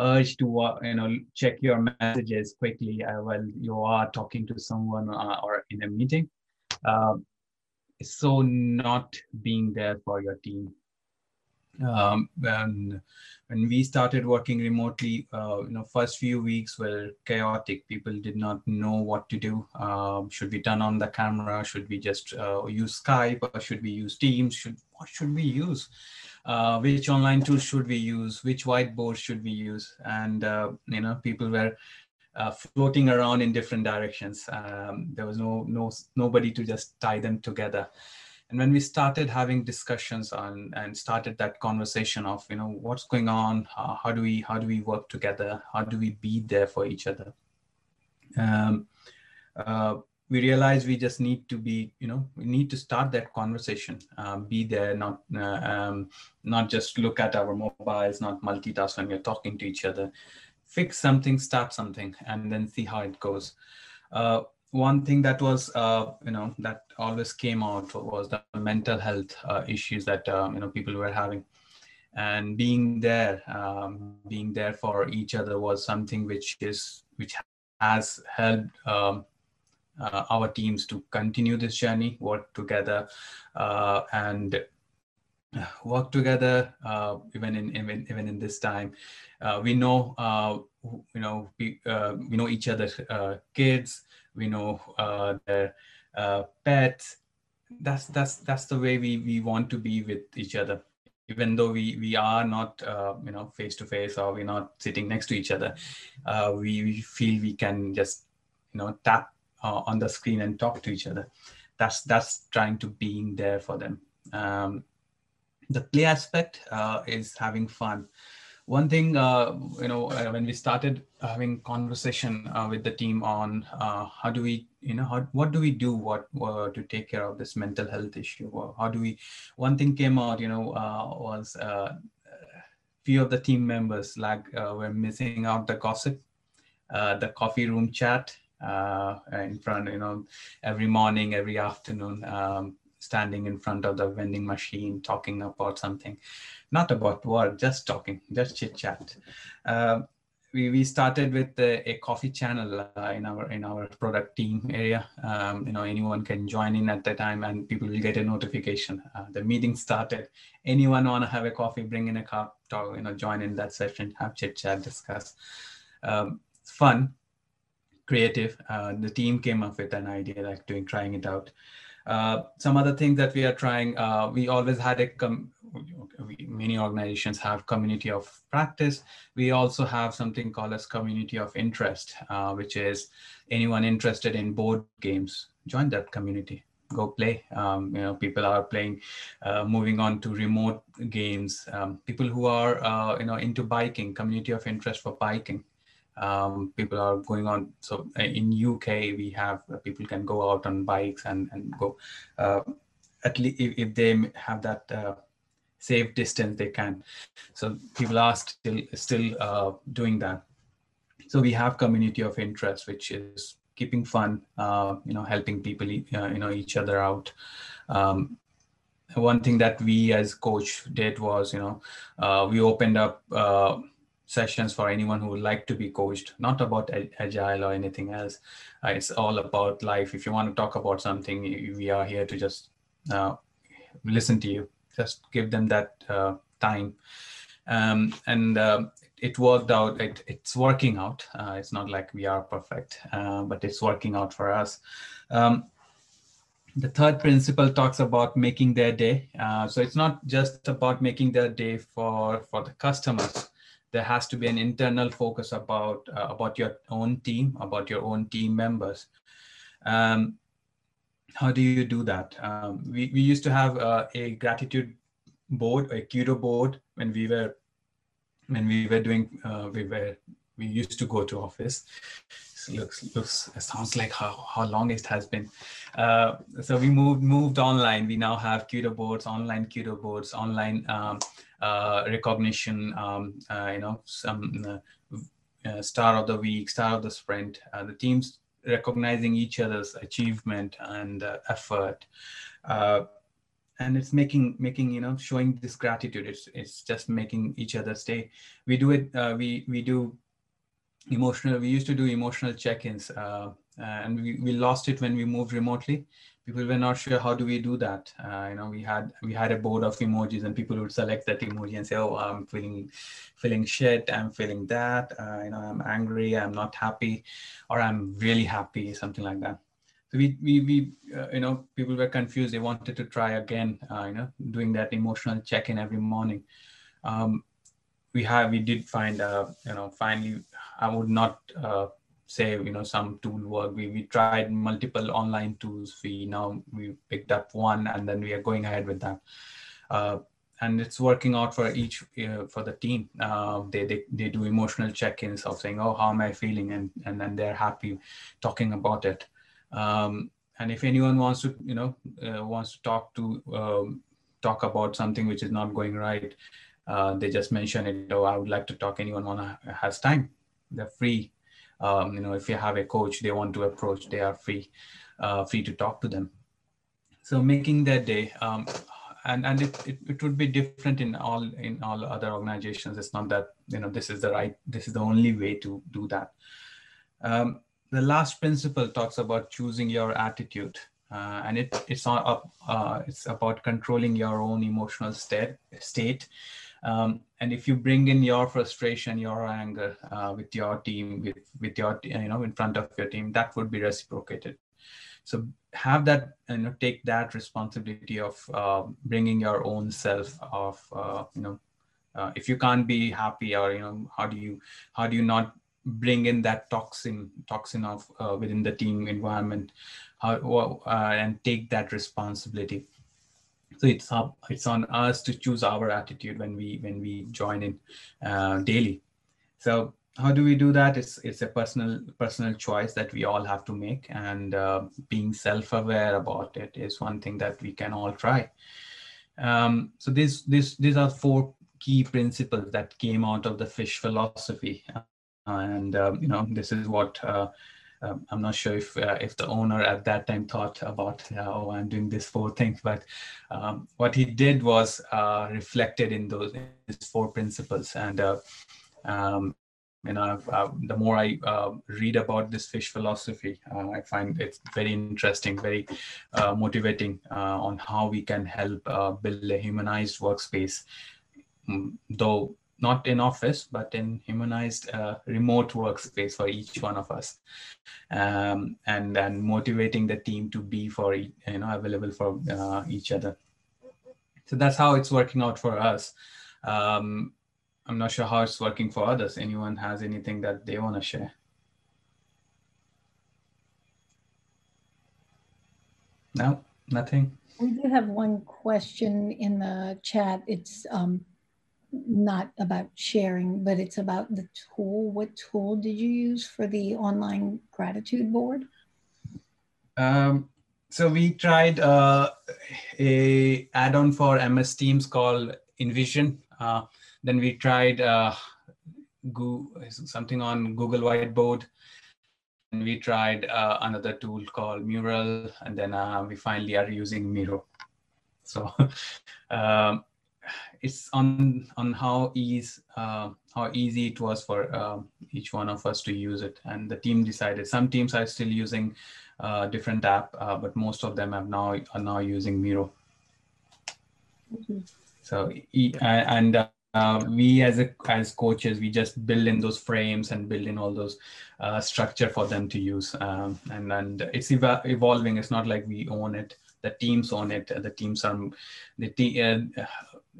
urge to uh, you know check your messages quickly uh, while you are talking to someone uh, or in a meeting. Uh, so not being there for your team um, when we started working remotely uh, you know first few weeks were chaotic. People did not know what to do. Um, should we turn on the camera? Should we just uh, use skype or should we use teams? Should what should we use? Uh, which online tools should we use, which whiteboard should we use, and uh, you know people were uh, floating around in different directions. Um, there was no no nobody to just tie them together. And when we started having discussions on and started that conversation of you know what's going on, how do we how do we work together, how do we be there for each other. Um, uh, we realize we just need to be you know we need to start that conversation um, be there not uh, um, not just look at our mobiles not multitask when we're talking to each other. Fix something start something and then see how it goes. Uh, one thing that was uh, you know that always came out was the mental health uh, issues that um, you know people were having and being there um, being there for each other was something which is which has helped um, uh, our teams to continue this journey, work together, uh, and work together uh, even in even, even in this time. Uh, we know you know we uh, we know each other's kids. We know their pets. That's that's that's the way we we want to be with each other even though we we are not uh, you know face to face or we're not sitting next to each other uh, we, we, feel we can just you know tap uh, on the screen and talk to each other. That's that's trying to being there for them. Um, the play aspect uh, is having fun. One thing, uh, you know, uh, when we started having conversation uh, with the team on uh, how do we, you know, how, what do we do, what to take care of this mental health issue? How do we? One thing came out, you know, was few of the team members like were missing out the gossip, the coffee room chat, uh, in front, you know, every morning, every afternoon, um, standing in front of the vending machine, talking about something, not about work, just talking, just chit chat. Uh, we, we started with a, a coffee channel uh, in our in our product team area. Um, you know, anyone can join in at the time, and people will get a notification. Uh, the meeting started. Anyone want to have a coffee? Bring in a cup. Talk, you know, join in that session. Have chit chat, discuss. Um, fun creative. Uh, the team came up with an idea, like doing trying it out. Uh, some other things that we are trying, uh, we always had a, com- many organizations have community of practice. We also have something called as community of interest, uh, which is anyone interested in board games, join that community go play. Um, you know, people are playing, uh, moving on to remote games. Um, people who are, uh, you know, into biking, community of interest for biking um, people are going on. So uh, in uk we have uh, people can go out on bikes and and go uh, at least if, if, they have that uh, safe distance they can. So people are still still uh, doing that. So we have community of interest which is keeping fun uh, you know helping people you know each other out. Um, one thing that we as coach did was you know we opened up sessions for anyone who would like to be coached, not about agile or anything else. Uh, it's all about life. If you want to talk about something, we are here to just uh, listen to you. Just give them that uh, time. Um, and um, it worked out. It, it's working out. Uh, it's not like we are perfect, uh, but it's working out for us. Um, the third principle talks about making their day. Uh, so it's not just about making their day for for the customers there has to be an internal focus about uh, about your own team, about your own team members. Um, how do you do that? Um, we, we used to have uh, a gratitude board, a kudo board when we were when we were doing uh, we were we used to go to office looks looks it sounds like how, how long it has been uh, so we moved moved online we now have kudo boards online kudo boards online um, recognition um, uh, you know some uh, uh, star of the week star of the sprint the teams recognizing each other's achievement and effort. And it's making making you know showing this gratitude. It's it's just making each other stay. We do it uh, we we do emotional we used to do emotional check-ins uh, and we, we lost it when we moved remotely people were not sure how do we do that. Uh, you know we had we had a board of emojis and people would select that emoji and say oh i'm feeling feeling shit i'm feeling that uh, you know i'm angry i'm not happy or i'm really happy something like that. So we we, we uh, you know people were confused. They wanted to try again uh, you know doing that emotional check-in every morning. Um, we have we did find uh, you know finally i would not uh, say you know some tool work we, we tried multiple online tools we now we picked up one and then we are going ahead with that uh, and it's working out for each uh, for the team uh, they, they they do emotional check-ins of saying oh how am i feeling and and then they're happy talking about it um, and if anyone wants to, you know, uh, wants to talk to um, talk about something which is not going right, uh, they just mention it. Oh, I would like to talk. Anyone wanna has time? They're free. Um, you know, if you have a coach they want to approach, they are free, uh, free to talk to them. So making that day, um, and and it, it, it would be different in all in all other organizations. It's not that you know this is the right, this is the only way to do that. Um, the last principle talks about choosing your attitude. Uh, and it, it's not uh, it's about controlling your own emotional state state um, and if you bring in your frustration your anger uh, with your team with with your you know in front of your team that would be reciprocated. So have that you know take that responsibility of uh, bringing your own self of uh, you know uh, if you can't be happy or you know how do you how do you not bring in that toxin toxin of uh, within the team environment? Uh, and take that responsibility so it's up it's on us to choose our attitude when we when we join in uh, daily. So how do we do that? It's it's a personal personal choice that we all have to make and uh, being self-aware about it is one thing that we can all try. Um, so this this these are four key principles that came out of the fish philosophy. And um, you know this is what uh, um, I'm not sure if uh, if the owner at that time thought about oh I'm doing this four things, but um, what he did was uh, reflected in those four principles. And uh, um, you know, uh, the more I uh, read about this fish philosophy, uh, I find it's very interesting, very motivating on how we can help build a humanized workspace. Mm, though not in office, but in humanized uh, remote workspace for each one of us, um, and and motivating the team to be for you know available for uh, each other. So that's how it's working out for us. Um, I'm not sure how it's working for others. Anyone has anything that they want to share? No, nothing. We do have one question in the chat. It's um, not about sharing, but it's about the tool. What tool did you use for the online gratitude board? Um, so we tried uh, a add-on for MS Teams called InVision. Uh, then we tried uh, something on Google Whiteboard. And we tried uh, another tool called Mural, and then uh, we finally are using Miro. So [laughs] um, it's on on how ease uh, how easy it was for uh, each one of us to use it. And the team decided some teams are still using uh, different app uh, but most of them have now are now using miro. Mm-hmm. so and uh, we as a, as coaches we just build in those frames and build in all those uh, structure for them to use um, and and it's ev- evolving. It's not like we own it. The teams own it. The teams are the te- uh,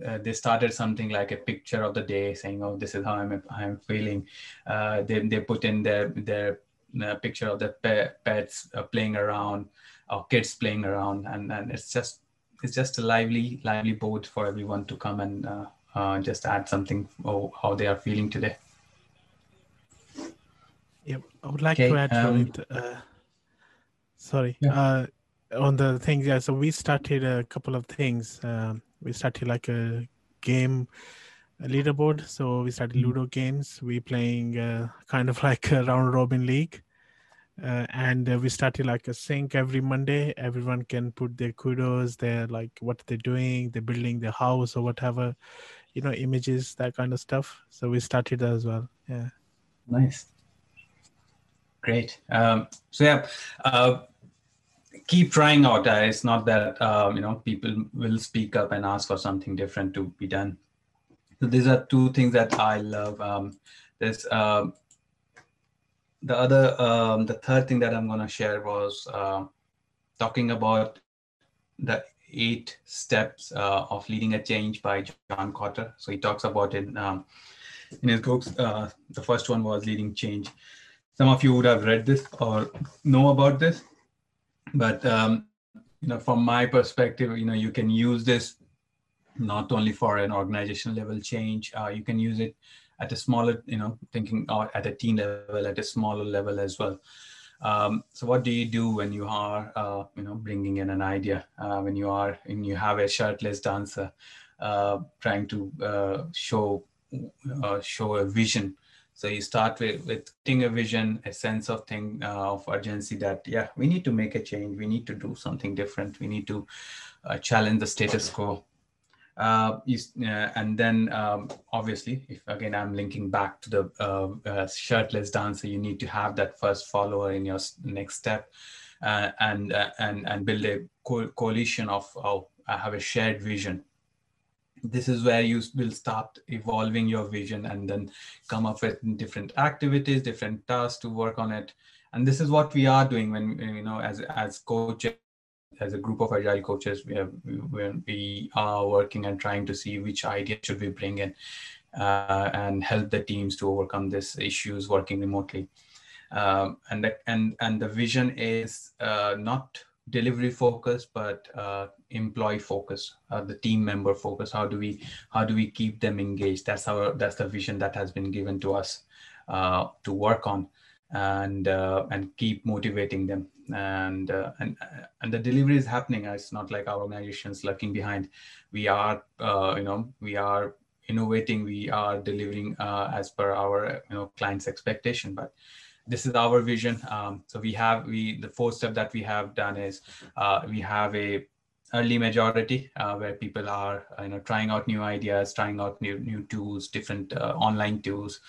uh, they started something like a picture of the day saying oh this is how i'm i'm feeling uh, they, they put in their their uh, picture of the pe- pets uh, playing around or kids playing around and and it's just it's just a lively lively boat for everyone to come and uh, uh, just add something or how they are feeling today. Yep, I would like Okay, to add to um, it. Uh, sorry, Yeah. uh, on the things. Yeah, so we started a couple of things. Um, we started like a game a leaderboard. So we started Mhm. Ludo games. We playing uh, kind of [laughs] like a round robin league. Uh, and uh, we started like a sync every Monday. Everyone can put their kudos, their like what they're doing, they're building their house or whatever, you know, images, that kind of stuff. So we started that as well. Yeah. Nice. Great. Um, so yeah, uh, keep trying out. Uh, it's not that um, you know people will speak up and ask for something different to be done. So these are two things that I love. Um, there's um, the other, um, the third thing that I'm going to share was uh, talking about the eight steps uh, of leading a change by John Kotter. So he talks about it um, in his books. Uh, the first one was leading change. Some of you would have read this or know about this, but um, you know, from my perspective, you know, you can use this not only for an organization level change. Uh, you can use it at a smaller, you know, thinking or at a team level, at a smaller level as well. Um, so what do you do when you are, uh, you know, bringing in an idea, uh, when you are, and you have a shirtless dancer uh, trying to uh, show, uh, show a vision. So you start with, with getting a vision, a sense of thing uh, of urgency that, yeah, we need to make a change. We need to do something different. We need to uh, challenge the status quo uh, you, uh, and then um, obviously if again i'm linking back to the uh, uh, shirtless dancer you need to have that first follower in your next step uh, and uh, and and build a co- coalition of oh i have a shared vision this is where you will start evolving your vision and then come up with different activities different tasks to work on it. And this is what we are doing when you know as as coaches as a group of agile coaches we have we are working and trying to see which idea should we bring in uh, and help the teams to overcome these issues working remotely. Um, and the, and and the vision is uh, not delivery focus but uh, employee focus uh, the team member focus. How do we how do we keep them engaged? That's our that's the vision that has been given to us uh, to work on and uh, and keep motivating them. And uh, and and the delivery is happening. It's not like our organizations lurking behind. We are uh, you know we are innovating. We are delivering uh, as per our you know clients expectation. But this is our vision. Um, so we have we the fourth step that we have done is uh, we have a early majority uh, where people are you know trying out new ideas trying out new new tools different uh, online tools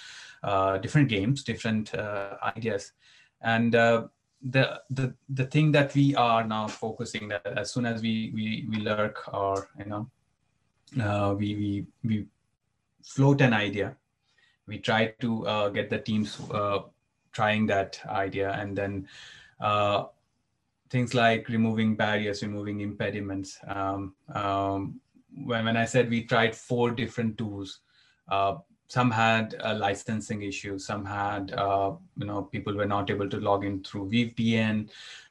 uh, different games different uh, ideas. And uh, the the the thing that we are now focusing that as soon as we we we lurk or you know uh, we we we float an idea we try to uh, get the teams uh, trying that idea. And then uh, things like removing barriers removing impediments um, um, when, when i said we tried four different tools uh, some had uh, licensing issues some had uh, you know people were not able to log in through vpn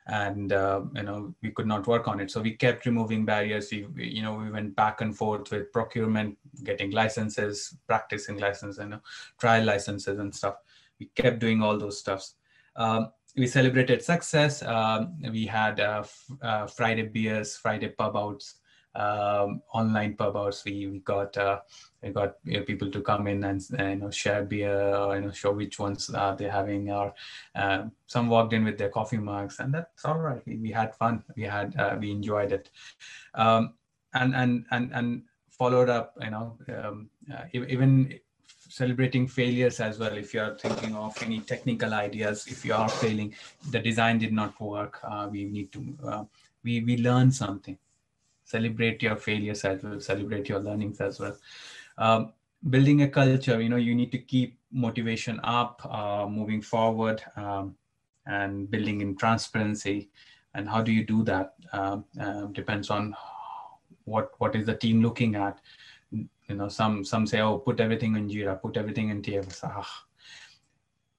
and uh, you know we could not work on it. So we kept removing barriers. We, we you know we went back and forth with procurement getting licenses practicing licenses and trial licenses and stuff we kept doing all those stuffs. Um, we celebrated success. Um, we had uh, f- uh, friday beers friday pub outs um, online pub outs. We, we got uh, we got you know, people to come in and uh, you know share beer or you know show which ones uh, they're having or uh, some walked in with their coffee mugs and that's all right. We, we had fun. We had uh, we enjoyed it. Um, and and and and followed up you know um, uh, even celebrating failures as well if you are thinking of any technical ideas if you are failing the design did not work uh, we need to uh, we we learn something. Celebrate your failures as well celebrate your learnings as well. Um, building a culture you know you need to keep motivation up uh, moving forward um, and building in transparency. And how do you do that? Um, uh, depends on what what is the team looking at you know some some say oh put everything in jira put everything in tfs ah.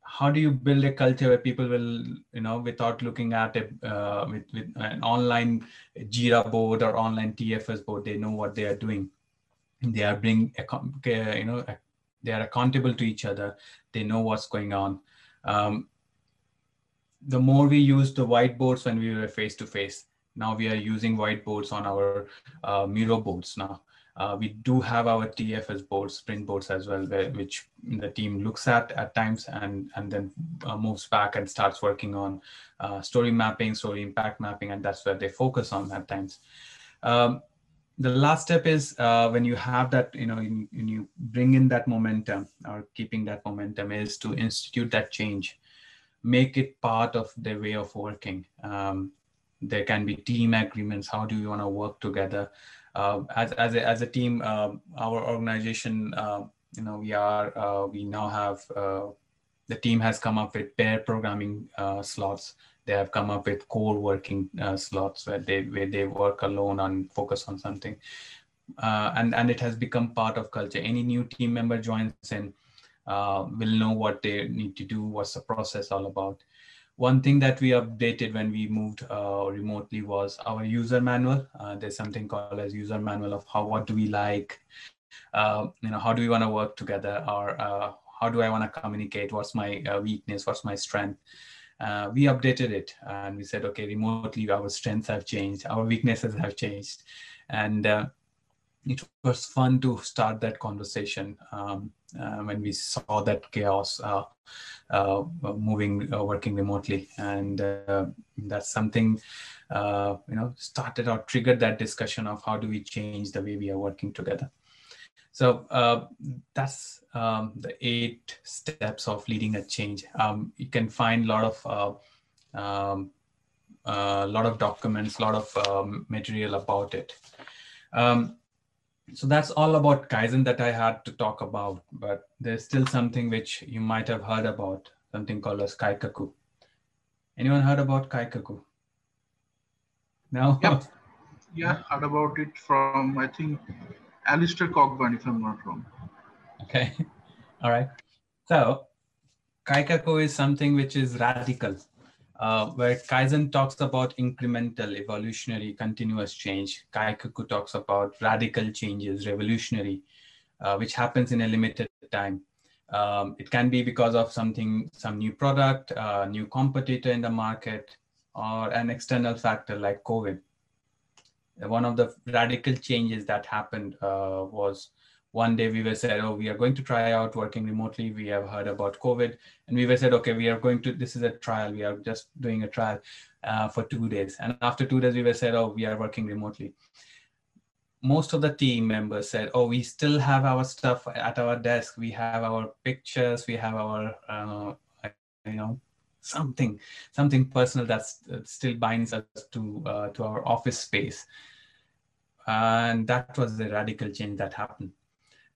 how do you build a culture where people will you know without looking at it uh, with, with an online jira board or online tfs board they know what they are doing. They are bring you know they are accountable to each other. They know what's going on. Um, the more we use the whiteboards when we were face to face now we are using whiteboards on our uh, Miro boards now uh, we do have our TFS boards, sprint boards as well, where, which the team looks at at times and, and then uh, moves back and starts working on uh, story mapping, story impact mapping, and that's where they focus on at times. Um, the last step is uh, when you have that, you know, when you bring in that momentum or keeping that momentum is to institute that change, make it part of their way of working. Um, there can be team agreements. How do you want to work together? Uh, as, as, a, as a team, uh, our organization, uh, you know, we are, uh, we now have, the team has come up with pair programming slots. They have come up with core working uh, slots where they where they work alone and focus on something. Uh, and and it has become part of culture. Any new team member joins in uh, will know what they need to do what's the process all about one thing that we updated when we moved uh, remotely was our user manual. Uh, there's something called as user manual of how what do we like? Uh, you know how do we want to work together? Or how do i want to communicate? What's my weakness? What's my strength? Uh, we updated it and we said, okay, remotely our strengths have changed, our weaknesses have changed. And uh, it was fun to start that conversation um, uh, when we saw that chaos uh, uh, moving, uh, working remotely. And that's something, you know, started or triggered that discussion of how do we change the way we are working together. So uh, that's um, the eight steps of leading a change. Um, you can find a lot of uh, um, a uh, lot of documents, a lot of um, material about it. Um, so that's all about Kaizen that I had to talk about, but there's still something which you might have heard about, something called as Kaikaku. Anyone heard about Kaikaku? No? Yep. [laughs] Yeah, heard about it from, I think, Alistair Cockburn, if I'm not wrong. Okay. [laughs] All right. So Kaikaku is something which is radical, uh, where Kaizen talks about incremental, evolutionary, continuous change. Kaikaku talks about radical changes, revolutionary, uh, which happens in a limited time. Um, it can be because of something, some new product, uh, new competitor in the market, or an external factor like COVID one of the radical changes that happened uh, was one day we were said, oh, we are going to try out working remotely. We have heard about COVID, and we were said, okay, we are going to. This is a trial. We are just doing a trial uh, for two days, and after two days, we were said, oh, we are working remotely. Most of the team members said, oh, we still have our stuff at our desk. We have our pictures. We have our, uh, you know, something something personal that still binds us to uh, to our office space and that was the radical change that happened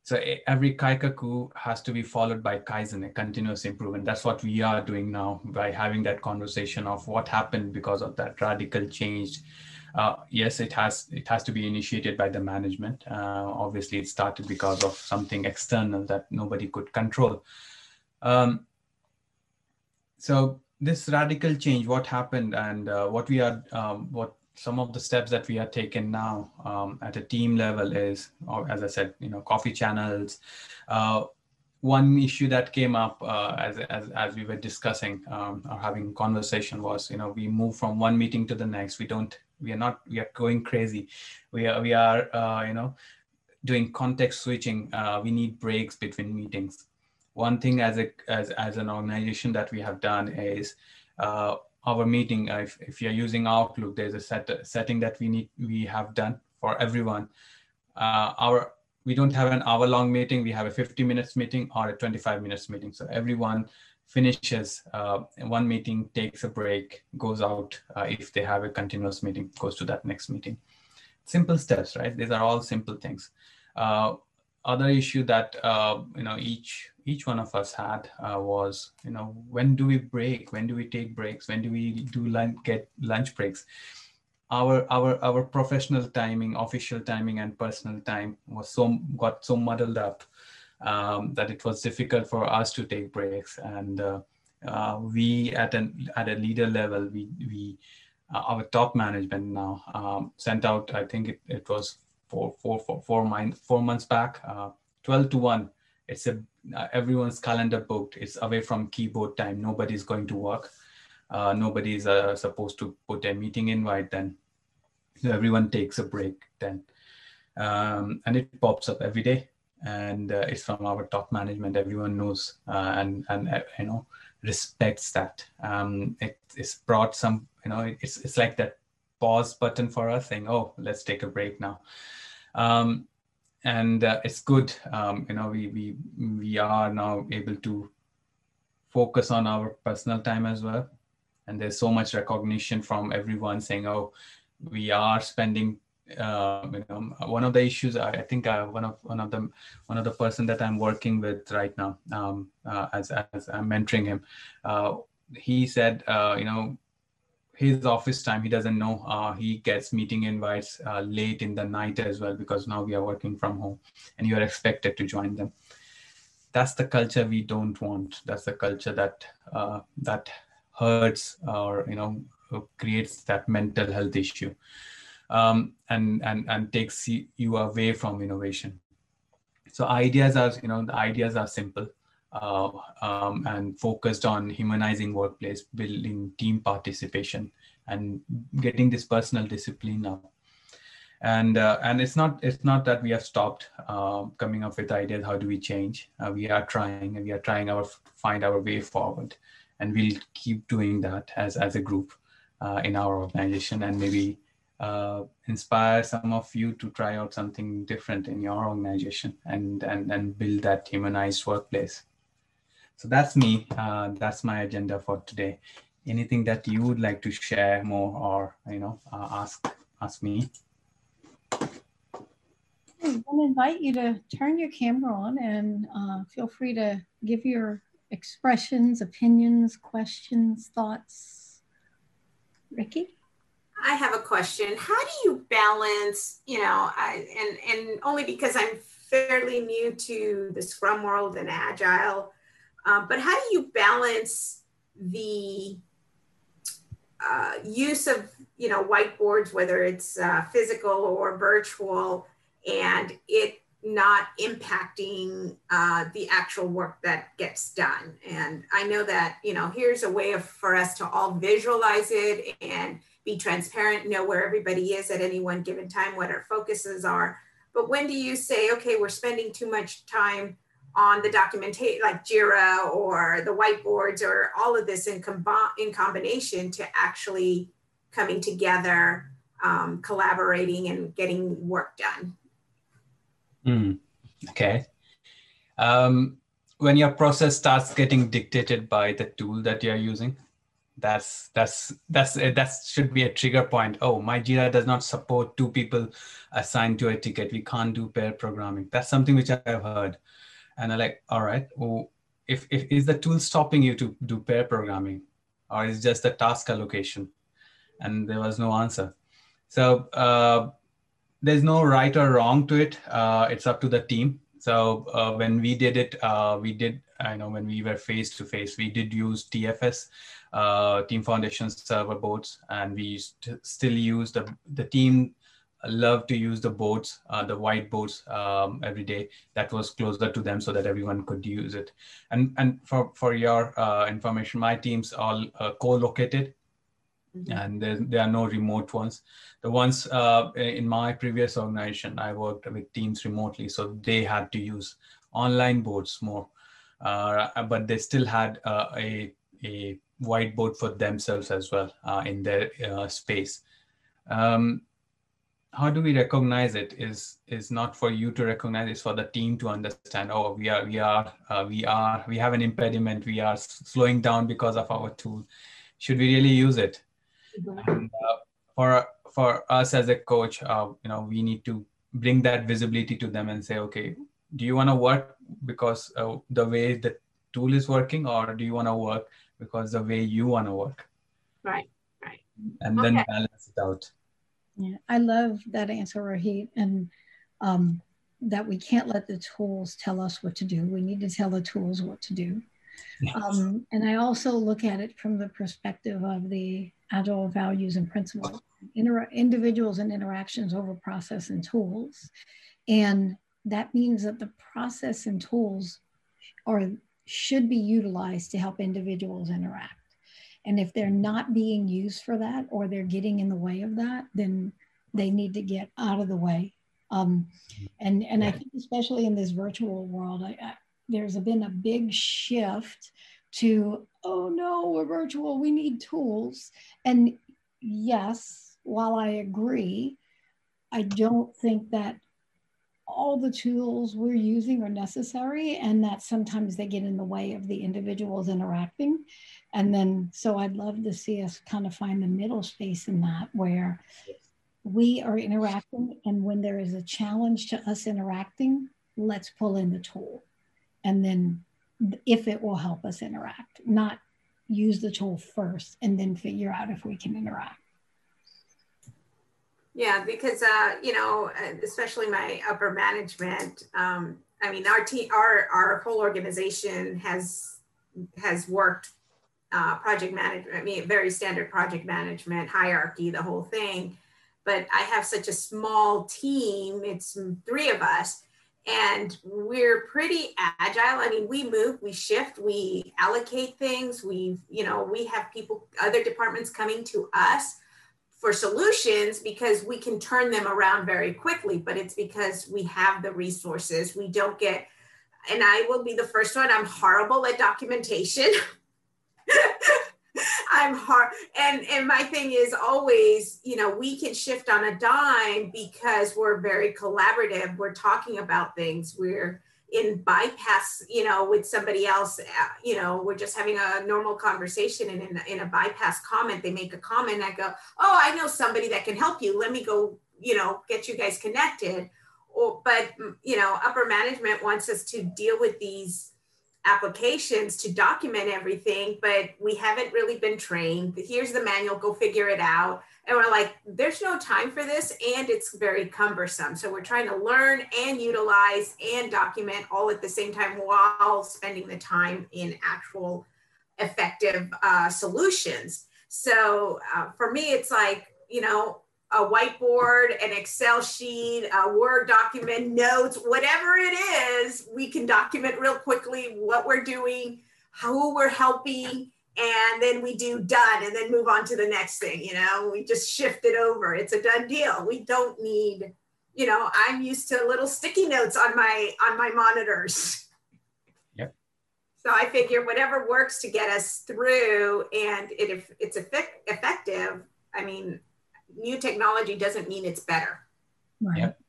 so every kaikaku has to be followed by kaizen a continuous improvement. That's what we are doing now by having that conversation of what happened because of that radical change. Uh, yes it has it has to be initiated by the management. Uh, obviously it started because of something external that nobody could control. Um, so this radical change, what happened and uh, what we are, um, what some of the steps that we are taking now um, at a team level is, as I said, you know, coffee channels. Uh, one issue that came up uh, as, as, as we were discussing um, or having conversation was, you know, we move from one meeting to the next. We don't, we are not, we are going crazy. We are, we are, uh, you know, doing context switching. Uh, we need breaks between meetings one thing as a as, as an organization that we have done is uh, our meeting uh, if, if you're using outlook there's a set setting that we need we have done for everyone. Uh, our we don't have an hour long meeting. We have a 50 minutes meeting or a 25 minutes meeting. So everyone finishes uh, one meeting takes a break goes out uh, if they have a continuous meeting goes to that next meeting. Simple steps right? These are all simple things. Uh, other issue that uh, you know each each one of us had uh, was you know when do we break? When do we take breaks? When do we do lunch get lunch breaks? Our our our professional timing official timing and personal time was so got so muddled up um, that it was difficult for us to take breaks. And uh, uh, we at an at a leader level we we uh, our top management now um, sent out i think it, it was four, four, four, four, months, four months back, uh, 12 to 1. It's a uh, everyone's calendar booked. It's away from keyboard time. Nobody's going to work. Uh, nobody's uh, supposed to put a meeting invite then. So everyone takes a break then. Um, and it pops up every day. And uh, it's from our top management. Everyone knows uh, and, and uh, you know, respects that. Um, it, it's brought some, you know, it's, it's like that pause button for us saying, oh, let's take a break now. Um, and uh, it's good. Um, you know, we, we, we are now able to focus on our personal time as well. And there's so much recognition from everyone saying, oh, we are spending uh, you know, one of the issues I, I think uh, one of one of the one of the person that I'm working with right now um, uh, as as I'm mentoring him, uh, he said uh, you know his office time he doesn't know uh, he gets meeting invites uh, late in the night as well because now we are working from home and you are expected to join them. That's the culture we don't want. That's the culture that uh, that hurts or you know creates that mental health issue um, and and and takes you away from innovation. So ideas are you know the ideas are simple uh, um, and focused on humanizing workplace, building team participation, and getting this personal discipline up. And uh, and it's not it's not that we have stopped uh, coming up with ideas. How do we change? Uh, we are trying, and we are trying our find our way forward, and we'll keep doing that as as a group uh, in our organization, and maybe uh, inspire some of you to try out something different in your organization and and and build that humanized workplace. So that's me. Uh, that's my agenda for today. Anything that you would like to share more or you know uh, ask ask me. I'm going to invite you to turn your camera on and uh, feel free to give your expressions, opinions, questions, thoughts. Ricky? I have a question. How do you balance, you know, I, and, and only because I'm fairly new to the Scrum world and Agile, um, but how do you balance the uh, use of you know whiteboards, whether it's uh, physical or virtual, and it not impacting uh, the actual work that gets done? And I know that you know here's a way of for us to all visualize it and be transparent, know where everybody is at any one given time, what our focuses are. But when do you say, okay, we're spending too much time on the documentation like jira or the whiteboards or all of this in, com- in combination to actually coming together um, collaborating and getting work done. Mm, okay. Um, when your process starts getting dictated by the tool that you're using that's that's that's that should be a trigger point. Oh my jira does not support two people assigned to a ticket. We can't do pair programming. That's something which i've heard and I'm like, all right, well, if, if is the tool stopping you to do pair programming, or is just the task allocation? And there was no answer. So uh, there's no right or wrong to it. Uh, it's up to the team. So uh, when we did it, uh, we did, I know when we were face to face, we did use TFS, uh, Team Foundation server boards, and we st- still use the, the team love to use the boards, uh, the whiteboards um, every day. That was closer to them so that everyone could use it. And and for for your uh, information, my teams all uh, co-located, mm-hmm. and there, there are no remote ones. The ones uh, in my previous organization, I worked with teams remotely, so they had to use online boards more, uh, but they still had uh, a a whiteboard for themselves as well in their space. Um, how do we recognize it is is not for you to recognize it's for the team to understand oh we are we are uh, we are we have an impediment we are slowing down because of our tool. Should we really use it? Mm-hmm. and, uh, for for us as a coach uh, you know we need to bring that visibility to them and say okay do you want to work because uh, the way the tool is working or do you want to work because the way you want to work? Right right. And okay. then balance it out yeah, I love that answer, Rohit, and um, that we can't let the tools tell us what to do. We need to tell the tools what to do. Yes. Um, and I also look at it from the perspective of the agile values and principles. inter- individuals and interactions over process and tools. And that means that the process and tools are should be utilized to help individuals interact. And if they're not being used for that or they're getting in the way of that, then they need to get out of the way. Um, and and I think especially in this virtual world, I, I, there's been a big shift to oh no, we're virtual, we need tools. And yes, while I agree, I don't think that all the tools we're using are necessary and that sometimes they get in the way of the individuals interacting. And then, so I'd love to see us kind of find the middle space in that where we are interacting. And when there is a challenge to us interacting, let's pull in the tool. And then, if it will help us interact, not use the tool first and then figure out if we can interact. Yeah, because uh, you know, especially my upper management. Um, I mean, our team, our our whole organization has has worked uh, project management. I mean, very standard project management hierarchy, the whole thing. But I have such a small team. It's three of us, and we're pretty agile. I mean, we move, we shift, we allocate things. We, you know, we have people, other departments coming to us for solutions because we can turn them around very quickly, but it's because we have the resources. We don't get, and I will be the first one, I'm horrible at documentation. [laughs] I'm hard. And, and my thing is always, you know, we can shift on a dime because we're very collaborative. We're talking about things. We're, in bypass, you know, with somebody else, uh, you know, we're just having a normal conversation and in, in a bypass comment, they make a comment. I go, oh, I know somebody that can help you. Let me go, you know, get you guys connected. Or, but, mm, you know, upper management wants us to deal with these applications to document everything, but we haven't really been trained. Here's the manual, go figure it out and we're like there's no time for this and it's very cumbersome. So we're trying to learn and utilize and document all at the same time while spending the time in actual effective uh, solutions. So uh, for me it's like you know a whiteboard an excel sheet a word document notes whatever it is we can document real quickly what we're doing who we're helping and then we do done and then move on to the next thing you know we just shift it over. It's a done deal. We don't need you know i'm used to little sticky notes on my on my monitors. Yep. So i figure whatever works to get us through and it, if it's effective i mean new technology doesn't mean it's better. Right. Yep.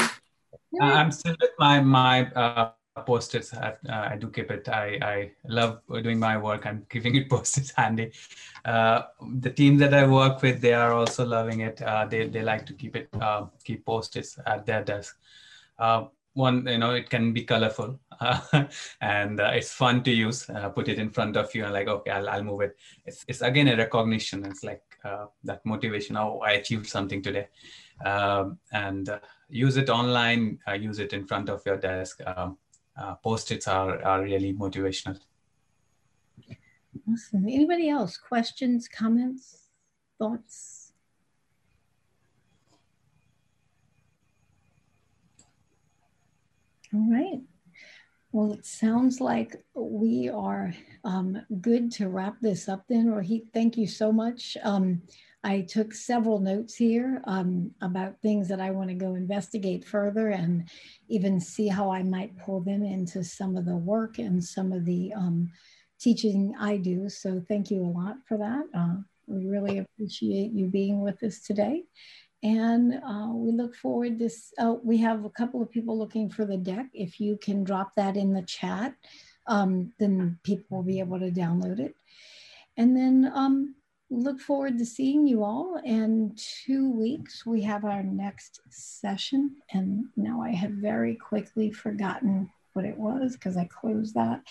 Uh, i'm still with my my uh, post-its. I, uh, I do keep it. I, I love doing my work I'm keeping it [laughs] post-its handy. Uh, the team that I work with, they are also loving it. Uh, they, they like to keep it, uh, keep post-its at their desk. Uh, one, you know, it can be colorful [laughs] and uh, it's fun to use. put it in front of you and like, okay, I'll, I'll move it. It's, it's again a recognition. It's like that motivation. Oh, I achieved something today. Um, and use it online, use it in front of your desk. Um, uh, post-its are, are really motivational. Awesome. Anybody else? Questions, comments, thoughts? All right. Well, it sounds like we are um, good to wrap this up then. Rohit, thank you so much. Um, I took several notes here um, about things that I want to go investigate further and even see how I might pull them into some of the work and some of the um, teaching I do. So thank you a lot for that. Uh, we really appreciate you being with us today. And uh, we look forward this, uh, we have a couple of people looking for the deck. If you can drop that in the chat, um, then people will be able to download it. And then um, look forward to seeing you all. In two weeks, we have our next session. And now I have very quickly forgotten what it was because I closed that.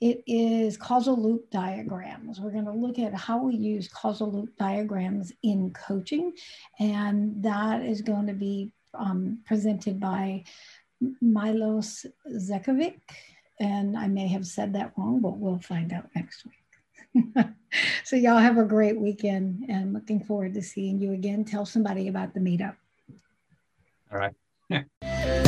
It is causal loop diagrams. We're going to look at how we use causal loop diagrams in coaching. And that is going to be um, presented by Milos Zekovic. And I may have said that wrong, but we'll find out next week. [laughs] so y'all have a great weekend and looking forward to seeing you again. Tell somebody about the meetup. All right. [laughs]